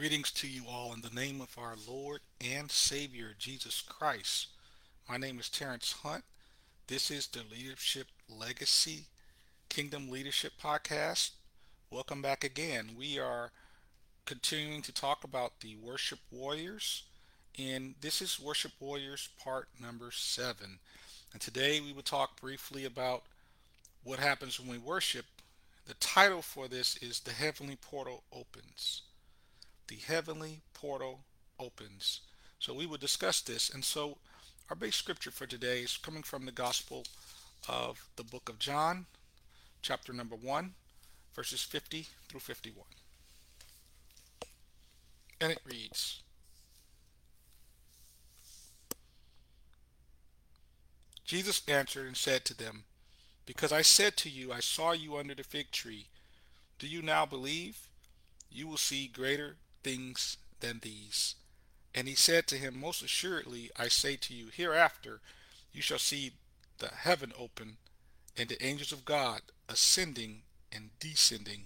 Greetings to you all in the name of our Lord and Savior Jesus Christ. My name is Terence Hunt. This is the Leadership Legacy Kingdom Leadership Podcast. Welcome back again. We are continuing to talk about the Worship Warriors, and this is Worship Warriors part number seven. And today we will talk briefly about what happens when we worship. The title for this is The Heavenly Portal Opens the heavenly portal opens. So we will discuss this. And so our base scripture for today is coming from the Gospel of the book of John, chapter number 1, verses 50 through 51. And it reads Jesus answered and said to them, Because I said to you, I saw you under the fig tree, do you now believe? You will see greater things than these. And he said to him, Most assuredly, I say to you, hereafter you shall see the heaven open, and the angels of God ascending and descending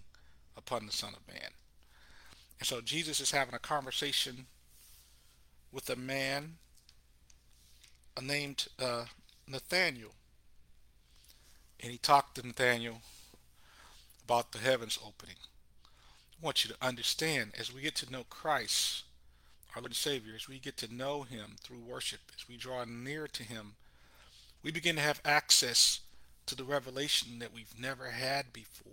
upon the Son of Man. And so Jesus is having a conversation with a man named uh, Nathaniel. And he talked to Nathaniel about the heavens opening want you to understand as we get to know Christ, our Lord and Savior, as we get to know Him through worship, as we draw near to Him, we begin to have access to the revelation that we've never had before.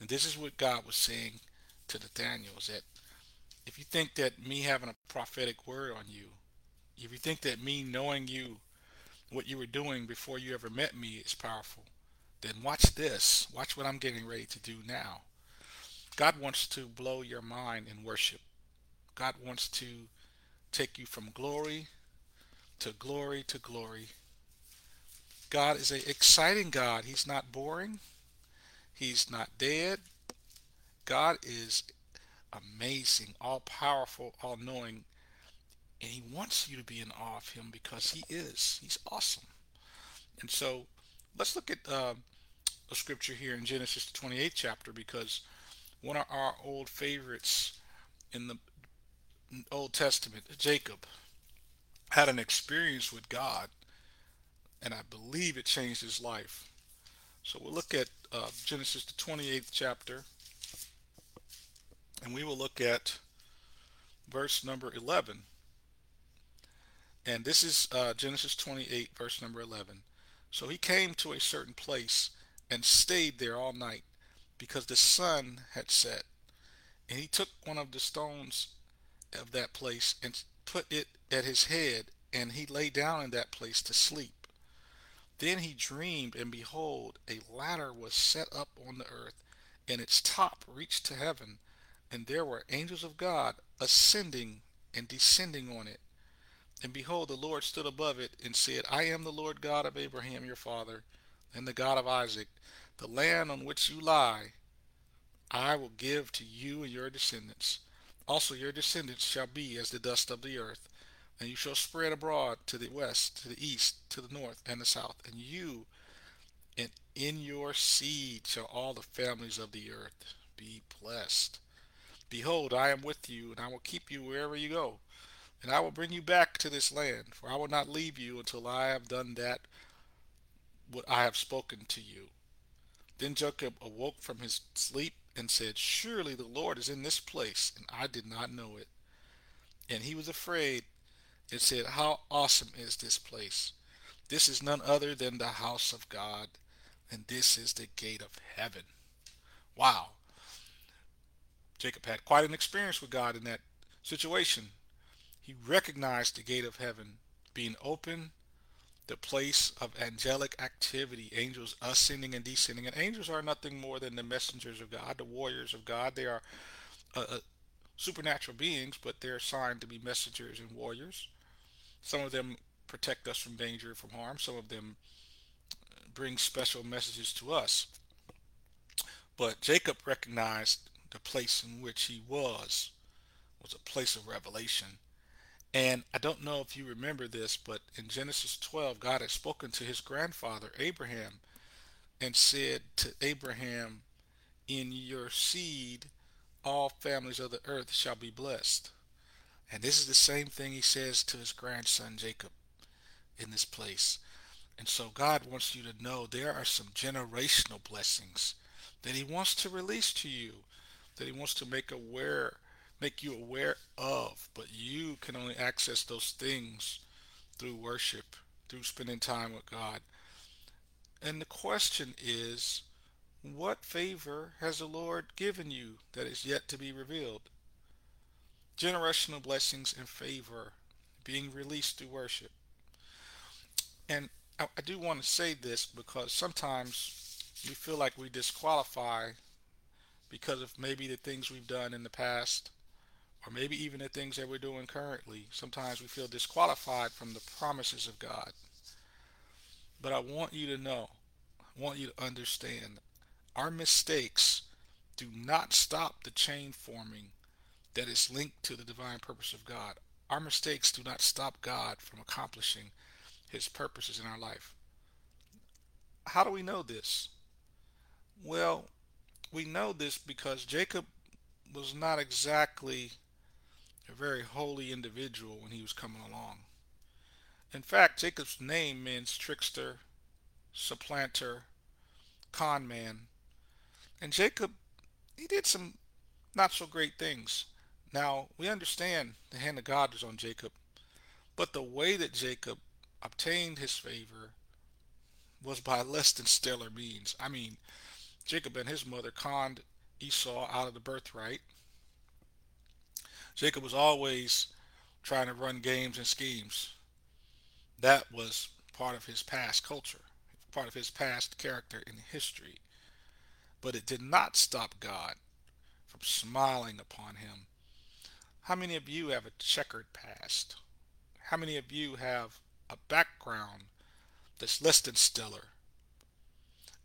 And this is what God was saying to Nathaniel is that if you think that me having a prophetic word on you, if you think that me knowing you, what you were doing before you ever met me is powerful, then watch this. Watch what I'm getting ready to do now. God wants to blow your mind in worship. God wants to take you from glory to glory to glory. God is an exciting God. He's not boring. He's not dead. God is amazing, all powerful, all knowing. And he wants you to be in awe of him because he is. He's awesome. And so let's look at uh, a scripture here in Genesis 28 chapter because one of our old favorites in the Old Testament, Jacob, had an experience with God, and I believe it changed his life. So we'll look at uh, Genesis, the 28th chapter, and we will look at verse number 11. And this is uh, Genesis 28, verse number 11. So he came to a certain place and stayed there all night because the sun had set. And he took one of the stones of that place and put it at his head, and he lay down in that place to sleep. Then he dreamed, and behold, a ladder was set up on the earth, and its top reached to heaven, and there were angels of God ascending and descending on it. And behold, the Lord stood above it and said, I am the Lord God of Abraham your father, and the God of Isaac. The land on which you lie, I will give to you and your descendants. Also your descendants shall be as the dust of the earth, and you shall spread abroad to the west, to the east, to the north, and the south. And you, and in your seed shall all the families of the earth be blessed. Behold, I am with you, and I will keep you wherever you go, and I will bring you back to this land, for I will not leave you until I have done that what I have spoken to you. Then Jacob awoke from his sleep and said, Surely the Lord is in this place, and I did not know it. And he was afraid and said, How awesome is this place! This is none other than the house of God, and this is the gate of heaven. Wow. Jacob had quite an experience with God in that situation. He recognized the gate of heaven being open the place of angelic activity, angels ascending and descending. And angels are nothing more than the messengers of God, the warriors of God. They are uh, uh, supernatural beings, but they're assigned to be messengers and warriors. Some of them protect us from danger, from harm. Some of them bring special messages to us. But Jacob recognized the place in which he was was a place of revelation and I don't know if you remember this, but in Genesis 12, God had spoken to his grandfather, Abraham, and said to Abraham, In your seed, all families of the earth shall be blessed. And this is the same thing he says to his grandson Jacob in this place. And so God wants you to know there are some generational blessings that he wants to release to you, that he wants to make aware make you aware of, but you can only access those things through worship, through spending time with God. And the question is, what favor has the Lord given you that is yet to be revealed? Generational blessings and favor being released through worship. And I, I do want to say this because sometimes we feel like we disqualify because of maybe the things we've done in the past or maybe even the things that we're doing currently. Sometimes we feel disqualified from the promises of God. But I want you to know, I want you to understand, our mistakes do not stop the chain forming that is linked to the divine purpose of God. Our mistakes do not stop God from accomplishing his purposes in our life. How do we know this? Well, we know this because Jacob was not exactly a very holy individual when he was coming along. In fact, Jacob's name means trickster, supplanter, con man. And Jacob, he did some not so great things. Now, we understand the hand of God was on Jacob, but the way that Jacob obtained his favor was by less than stellar means. I mean, Jacob and his mother conned Esau out of the birthright. Jacob was always trying to run games and schemes. That was part of his past culture, part of his past character in history. But it did not stop God from smiling upon him. How many of you have a checkered past? How many of you have a background that's less than stellar?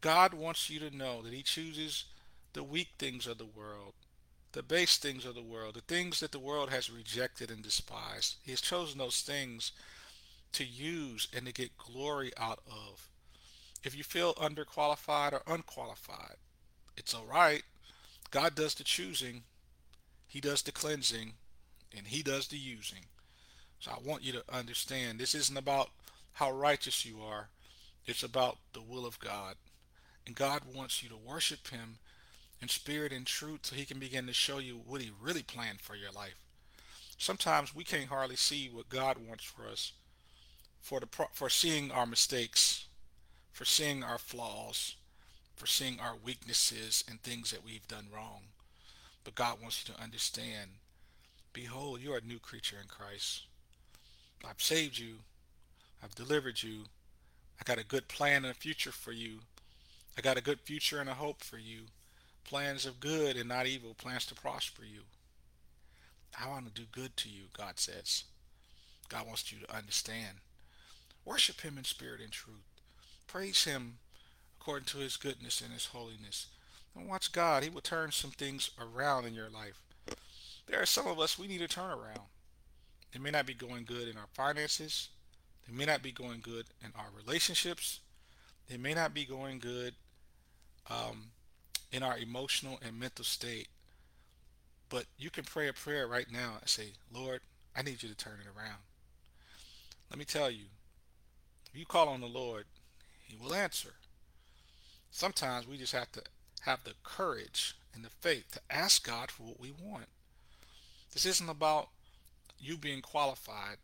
God wants you to know that He chooses the weak things of the world the base things of the world, the things that the world has rejected and despised. He has chosen those things to use and to get glory out of. If you feel underqualified or unqualified, it's all right. God does the choosing, He does the cleansing, and He does the using. So I want you to understand this isn't about how righteous you are, it's about the will of God. And God wants you to worship Him in spirit and truth so he can begin to show you what he really planned for your life. Sometimes we can't hardly see what God wants for us for the for seeing our mistakes, for seeing our flaws, for seeing our weaknesses and things that we've done wrong. But God wants you to understand, behold, you are a new creature in Christ. I've saved you. I've delivered you. I got a good plan and a future for you. I got a good future and a hope for you plans of good and not evil, plans to prosper you. I want to do good to you, God says. God wants you to understand. Worship him in spirit and truth. Praise him according to his goodness and his holiness. And watch God. He will turn some things around in your life. There are some of us we need a turnaround. It may not be going good in our finances. It may not be going good in our relationships. It may not be going good um, in our emotional and mental state. But you can pray a prayer right now and say, Lord, I need you to turn it around. Let me tell you, if you call on the Lord, he will answer. Sometimes we just have to have the courage and the faith to ask God for what we want. This isn't about you being qualified.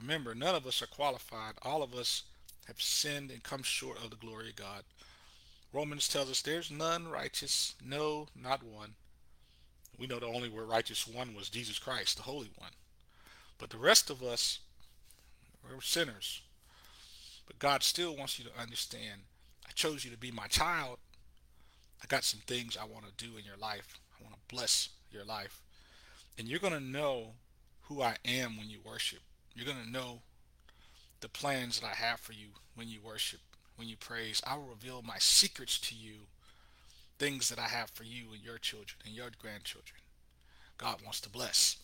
Remember, none of us are qualified. All of us have sinned and come short of the glory of God. Romans tells us there's none righteous, no, not one. We know the only righteous one was Jesus Christ, the Holy One. But the rest of us, we're sinners. But God still wants you to understand I chose you to be my child. I got some things I want to do in your life. I want to bless your life. And you're going to know who I am when you worship. You're going to know the plans that I have for you when you worship when you praise. I will reveal my secrets to you, things that I have for you and your children and your grandchildren. God wants to bless.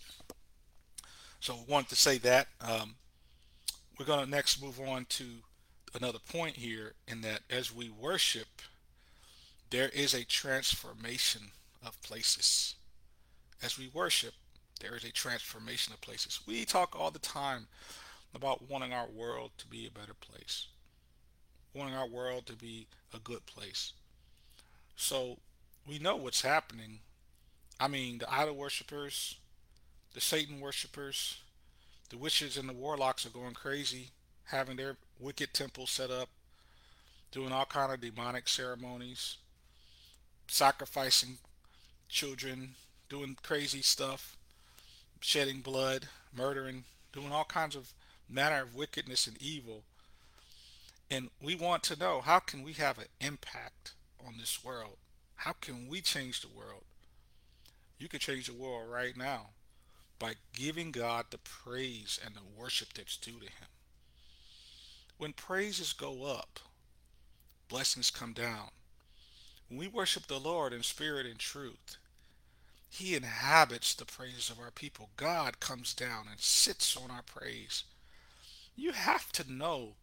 So we wanted to say that. Um, we're going to next move on to another point here in that as we worship, there is a transformation of places. As we worship, there is a transformation of places. We talk all the time about wanting our world to be a better place, wanting our world to be a good place. So we know what's happening. I mean, the idol worshippers, the Satan worshippers, the witches and the warlocks are going crazy, having their wicked temples set up, doing all kind of demonic ceremonies, sacrificing children, doing crazy stuff, shedding blood, murdering, doing all kinds of manner of wickedness and evil. And we want to know how can we have an impact on this world? How can we change the world? You can change the world right now by giving God the praise and the worship that's due to Him. When praises go up, blessings come down. When we worship the Lord in spirit and truth, He inhabits the praises of our people. God comes down and sits on our praise. You have to know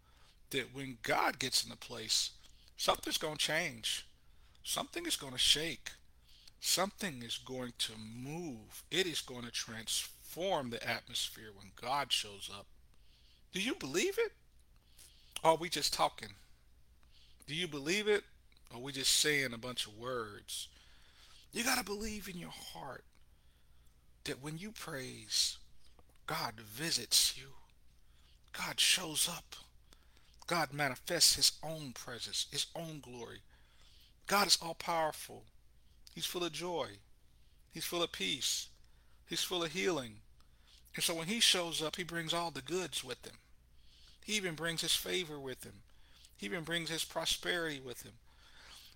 that when God gets in the place, something's going to change. Something is going to shake. Something is going to move. It is going to transform the atmosphere when God shows up. Do you believe it? Or are we just talking? Do you believe it? Or are we just saying a bunch of words? You got to believe in your heart that when you praise, God visits you. God shows up. God manifests his own presence, his own glory. God is all powerful. He's full of joy. He's full of peace. He's full of healing. And so when he shows up, he brings all the goods with him. He even brings his favor with him. He even brings his prosperity with him.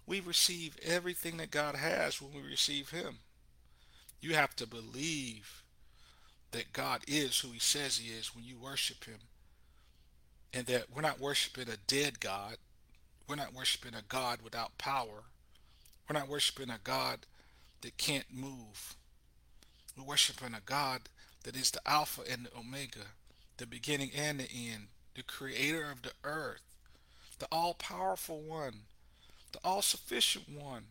We receive everything that God has when we receive him. You have to believe that God is who he says he is when you worship him. And that we're not worshiping a dead God. We're not worshiping a God without power. We're not worshiping a God that can't move. We're worshiping a God that is the Alpha and the Omega, the beginning and the end, the creator of the earth, the all powerful one, the all sufficient one.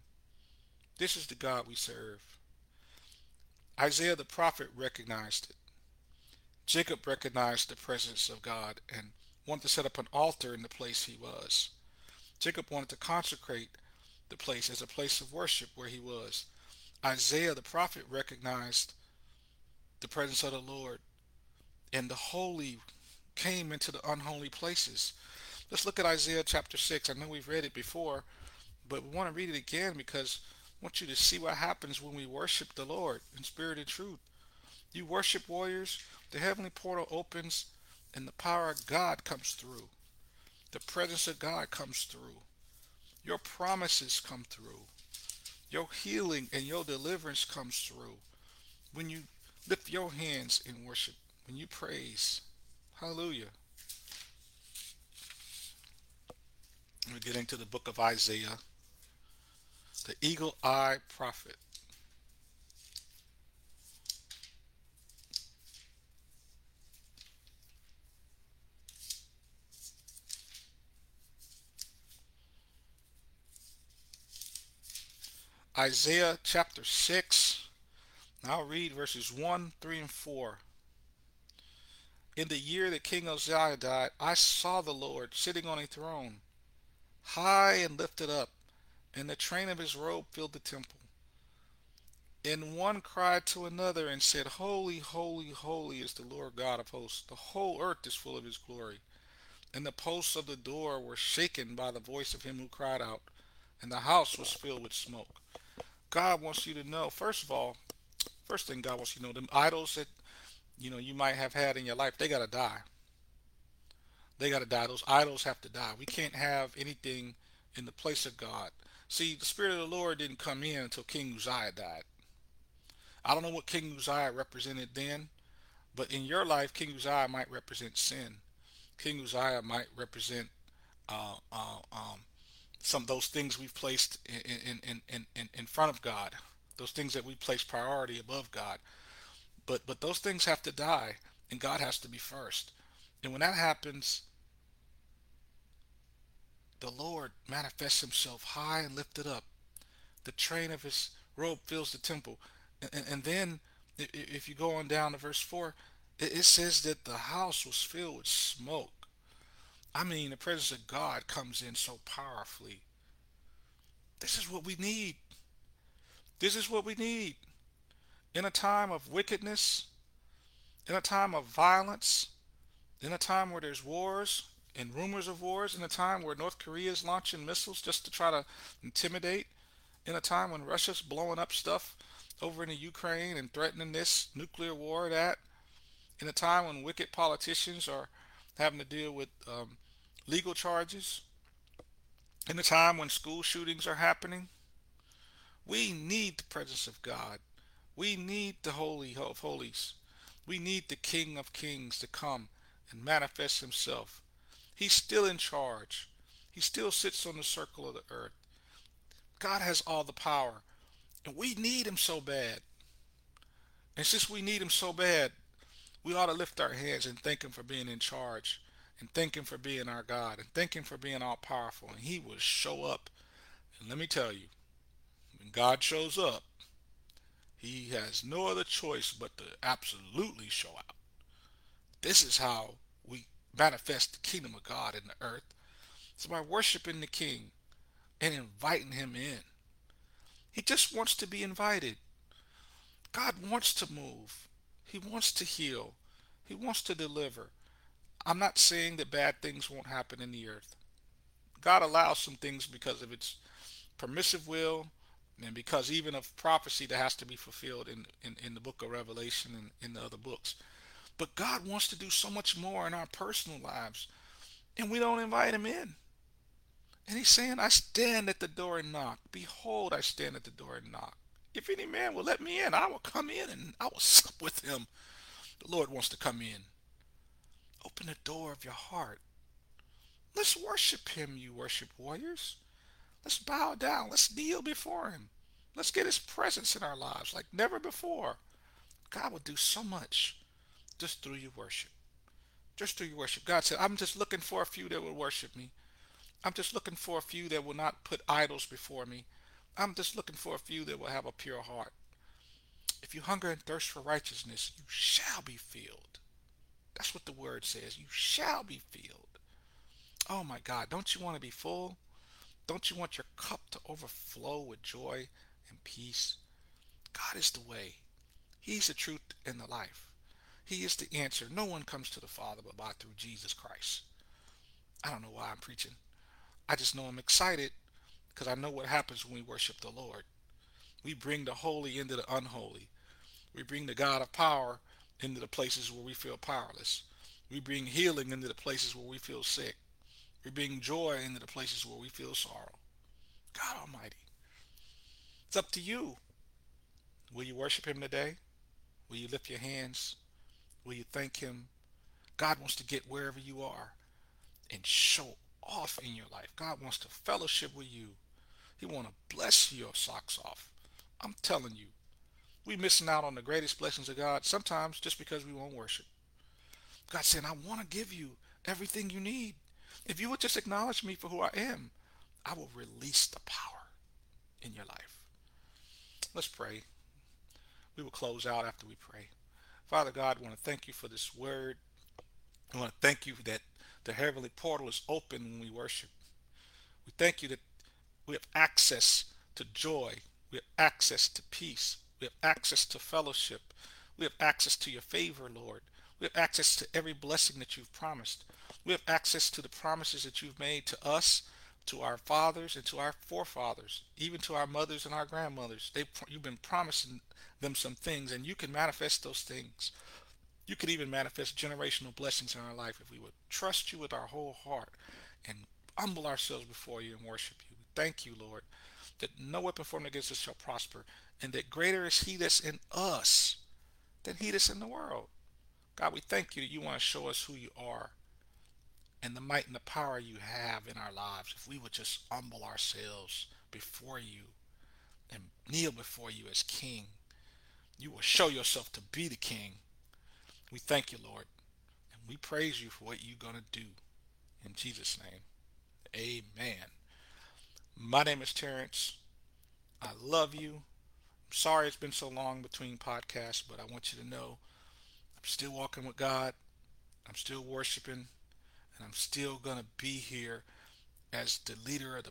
This is the God we serve. Isaiah the prophet recognized it. Jacob recognized the presence of God and wanted to set up an altar in the place he was. Jacob wanted to consecrate the place as a place of worship where he was. Isaiah the prophet recognized the presence of the Lord and the holy came into the unholy places. Let's look at Isaiah chapter 6. I know we've read it before, but we want to read it again because I want you to see what happens when we worship the Lord in spirit and truth. You worship warriors, the heavenly portal opens and the power of God comes through. The presence of God comes through. Your promises come through. Your healing and your deliverance comes through. When you lift your hands in worship, when you praise. Hallelujah. We're getting to the book of Isaiah, the eagle eye prophet. Isaiah chapter 6. I'll read verses 1, 3, and 4. In the year that King Uzziah died, I saw the Lord sitting on a throne, high and lifted up, and the train of his robe filled the temple. And one cried to another and said, Holy, holy, holy is the Lord God of hosts. The whole earth is full of his glory. And the posts of the door were shaken by the voice of him who cried out, and the house was filled with smoke. God wants you to know, first of all, first thing God wants you to know, them idols that you know you might have had in your life, they gotta die. They gotta die. Those idols have to die. We can't have anything in the place of God. See, the Spirit of the Lord didn't come in until King Uzziah died. I don't know what King Uzziah represented then, but in your life, King Uzziah might represent sin. King Uzziah might represent uh, uh, um, some of those things we've placed in, in, in, in, in front of God, those things that we place priority above God. But but those things have to die, and God has to be first. And when that happens, the Lord manifests himself high and lifted up. The train of his robe fills the temple. And, and then if you go on down to verse 4, it says that the house was filled with smoke. I mean, the presence of God comes in so powerfully. This is what we need. This is what we need. In a time of wickedness, in a time of violence, in a time where there's wars and rumors of wars, in a time where North Korea is launching missiles just to try to intimidate, in a time when Russia's blowing up stuff over in the Ukraine and threatening this nuclear war, that, in a time when wicked politicians are having to deal with um, legal charges, in a time when school shootings are happening, we need the presence of God. We need the Holy of Holies. We need the King of Kings to come and manifest himself. He's still in charge. He still sits on the circle of the earth. God has all the power. And we need him so bad. And since we need him so bad, we ought to lift our hands and thank him for being in charge and thank him for being our God and thank him for being all powerful. And he will show up. And let me tell you, when God shows up, he has no other choice but to absolutely show out. This is how we manifest the kingdom of God in the earth. It's by worshiping the King and inviting him in. He just wants to be invited. God wants to move. He wants to heal. He wants to deliver. I'm not saying that bad things won't happen in the earth. God allows some things because of its permissive will and because even of prophecy that has to be fulfilled in, in, in the book of Revelation and in the other books. But God wants to do so much more in our personal lives, and we don't invite him in. And he's saying, I stand at the door and knock. Behold, I stand at the door and knock. If any man will let me in, I will come in and I will sup with him. The Lord wants to come in. Open the door of your heart. Let's worship him, you worship warriors. Let's bow down. Let's kneel before him. Let's get his presence in our lives like never before. God will do so much just through your worship. Just through your worship. God said, I'm just looking for a few that will worship me. I'm just looking for a few that will not put idols before me. I'm just looking for a few that will have a pure heart. If you hunger and thirst for righteousness, you shall be filled. That's what the word says. You shall be filled. Oh my God, don't you want to be full? Don't you want your cup to overflow with joy and peace? God is the way. He's the truth and the life. He is the answer. No one comes to the Father but by through Jesus Christ. I don't know why I'm preaching. I just know I'm excited because I know what happens when we worship the Lord. We bring the holy into the unholy. We bring the God of power into the places where we feel powerless. We bring healing into the places where we feel sick. We bring joy into the places where we feel sorrow. God Almighty. It's up to you. Will you worship Him today? Will you lift your hands? Will you thank Him? God wants to get wherever you are and show off in your life. God wants to fellowship with you. He want to bless your socks off. I'm telling you, we missing out on the greatest blessings of God sometimes just because we won't worship. God saying, I want to give you everything you need. If you would just acknowledge me for who I am, I will release the power in your life. Let's pray. We will close out after we pray. Father God, I want to thank you for this word. I want to thank you that the heavenly portal is open when we worship. We thank you that we have access to joy. We have access to peace. We have access to fellowship. We have access to your favor, Lord. We have access to every blessing that you've promised. We have access to the promises that you've made to us, to our fathers, and to our forefathers, even to our mothers and our grandmothers. They, you've been promising them some things, and you can manifest those things. You could even manifest generational blessings in our life if we would trust you with our whole heart and humble ourselves before you and worship you. Thank you, Lord, that no weapon formed against us shall prosper, and that greater is he that's in us than he that's in the world. God, we thank you that you want to show us who you are and the might and the power you have in our lives. If we would just humble ourselves before you and kneel before you as King, you will show yourself to be the King we thank you, Lord, and we praise you for what you're going to do. In Jesus' name, amen. My name is Terence. I love you. Sorry it's been so long between podcasts, but I want you to know I'm still walking with God. I'm still worshiping, and I'm still going to be here as the leader of the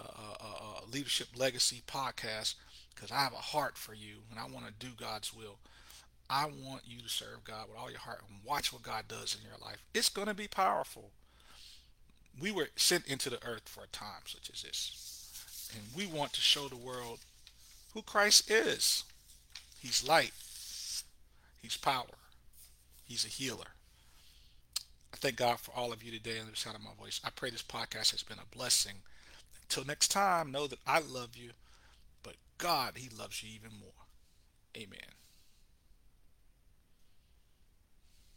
uh, uh, uh, uh, Leadership Legacy podcast because I have a heart for you and I want to do God's will. I want you to serve God with all your heart and watch what God does in your life. It's going to be powerful. We were sent into the earth for a time such as this, and we want to show the world who Christ is. He's light, He's power, He's a healer. I thank God for all of you today on the sound of my voice. I pray this podcast has been a blessing. Until next time, know that I love you, but God, He loves you even more. Amen.